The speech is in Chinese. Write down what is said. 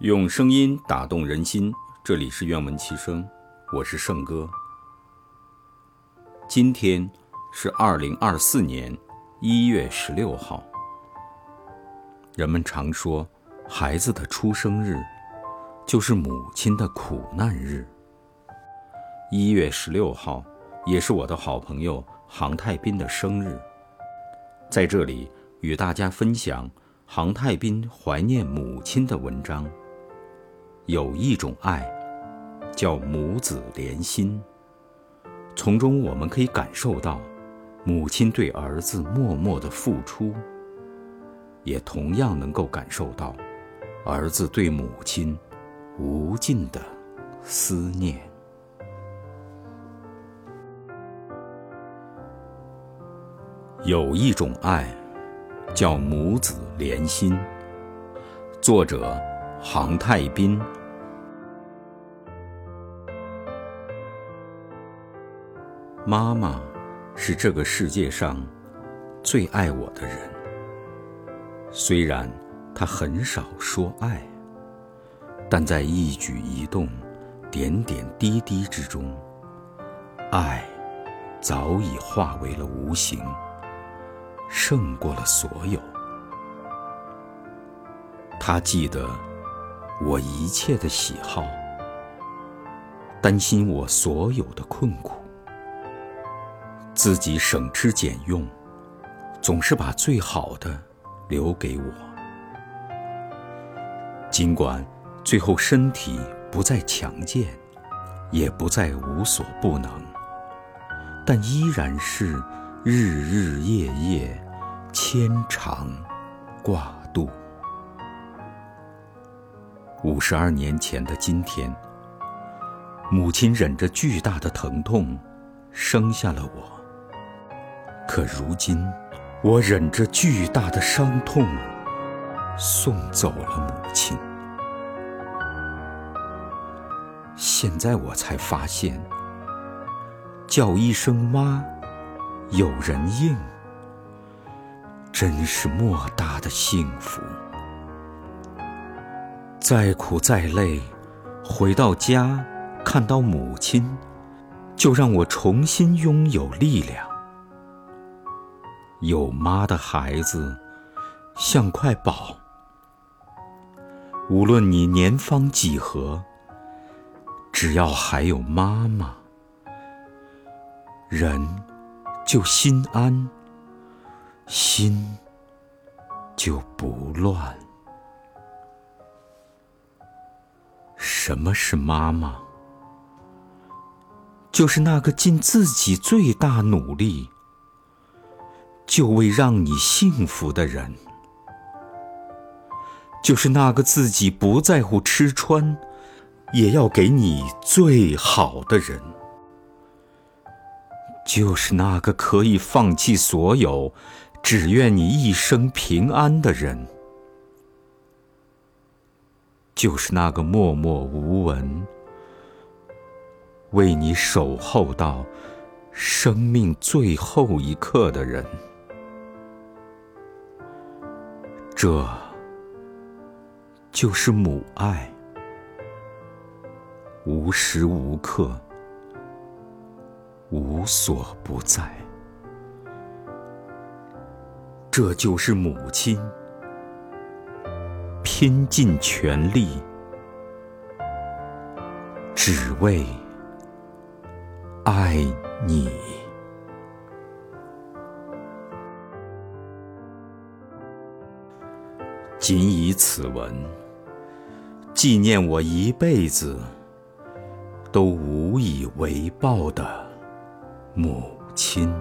用声音打动人心，这里是愿闻其声，我是圣哥。今天是二零二四年一月十六号。人们常说，孩子的出生日就是母亲的苦难日。一月十六号也是我的好朋友杭太斌的生日，在这里与大家分享杭太斌怀念母亲的文章。有一种爱，叫母子连心。从中我们可以感受到母亲对儿子默默的付出，也同样能够感受到儿子对母亲无尽的思念。有一种爱，叫母子连心。作者：杭太斌。妈妈是这个世界上最爱我的人。虽然她很少说爱，但在一举一动、点点滴滴之中，爱早已化为了无形，胜过了所有。她记得我一切的喜好，担心我所有的困苦。自己省吃俭用，总是把最好的留给我。尽管最后身体不再强健，也不再无所不能，但依然是日日夜夜牵肠挂肚。五十二年前的今天，母亲忍着巨大的疼痛，生下了我。可如今，我忍着巨大的伤痛，送走了母亲。现在我才发现，叫一声妈，有人应，真是莫大的幸福。再苦再累，回到家看到母亲，就让我重新拥有力量。有妈的孩子像块宝，无论你年方几何，只要还有妈妈，人就心安，心就不乱。什么是妈妈？就是那个尽自己最大努力。就为让你幸福的人，就是那个自己不在乎吃穿，也要给你最好的人，就是那个可以放弃所有，只愿你一生平安的人，就是那个默默无闻，为你守候到生命最后一刻的人。这就是母爱，无时无刻，无所不在。这就是母亲拼尽全力，只为爱你。仅以此文纪念我一辈子都无以为报的母亲。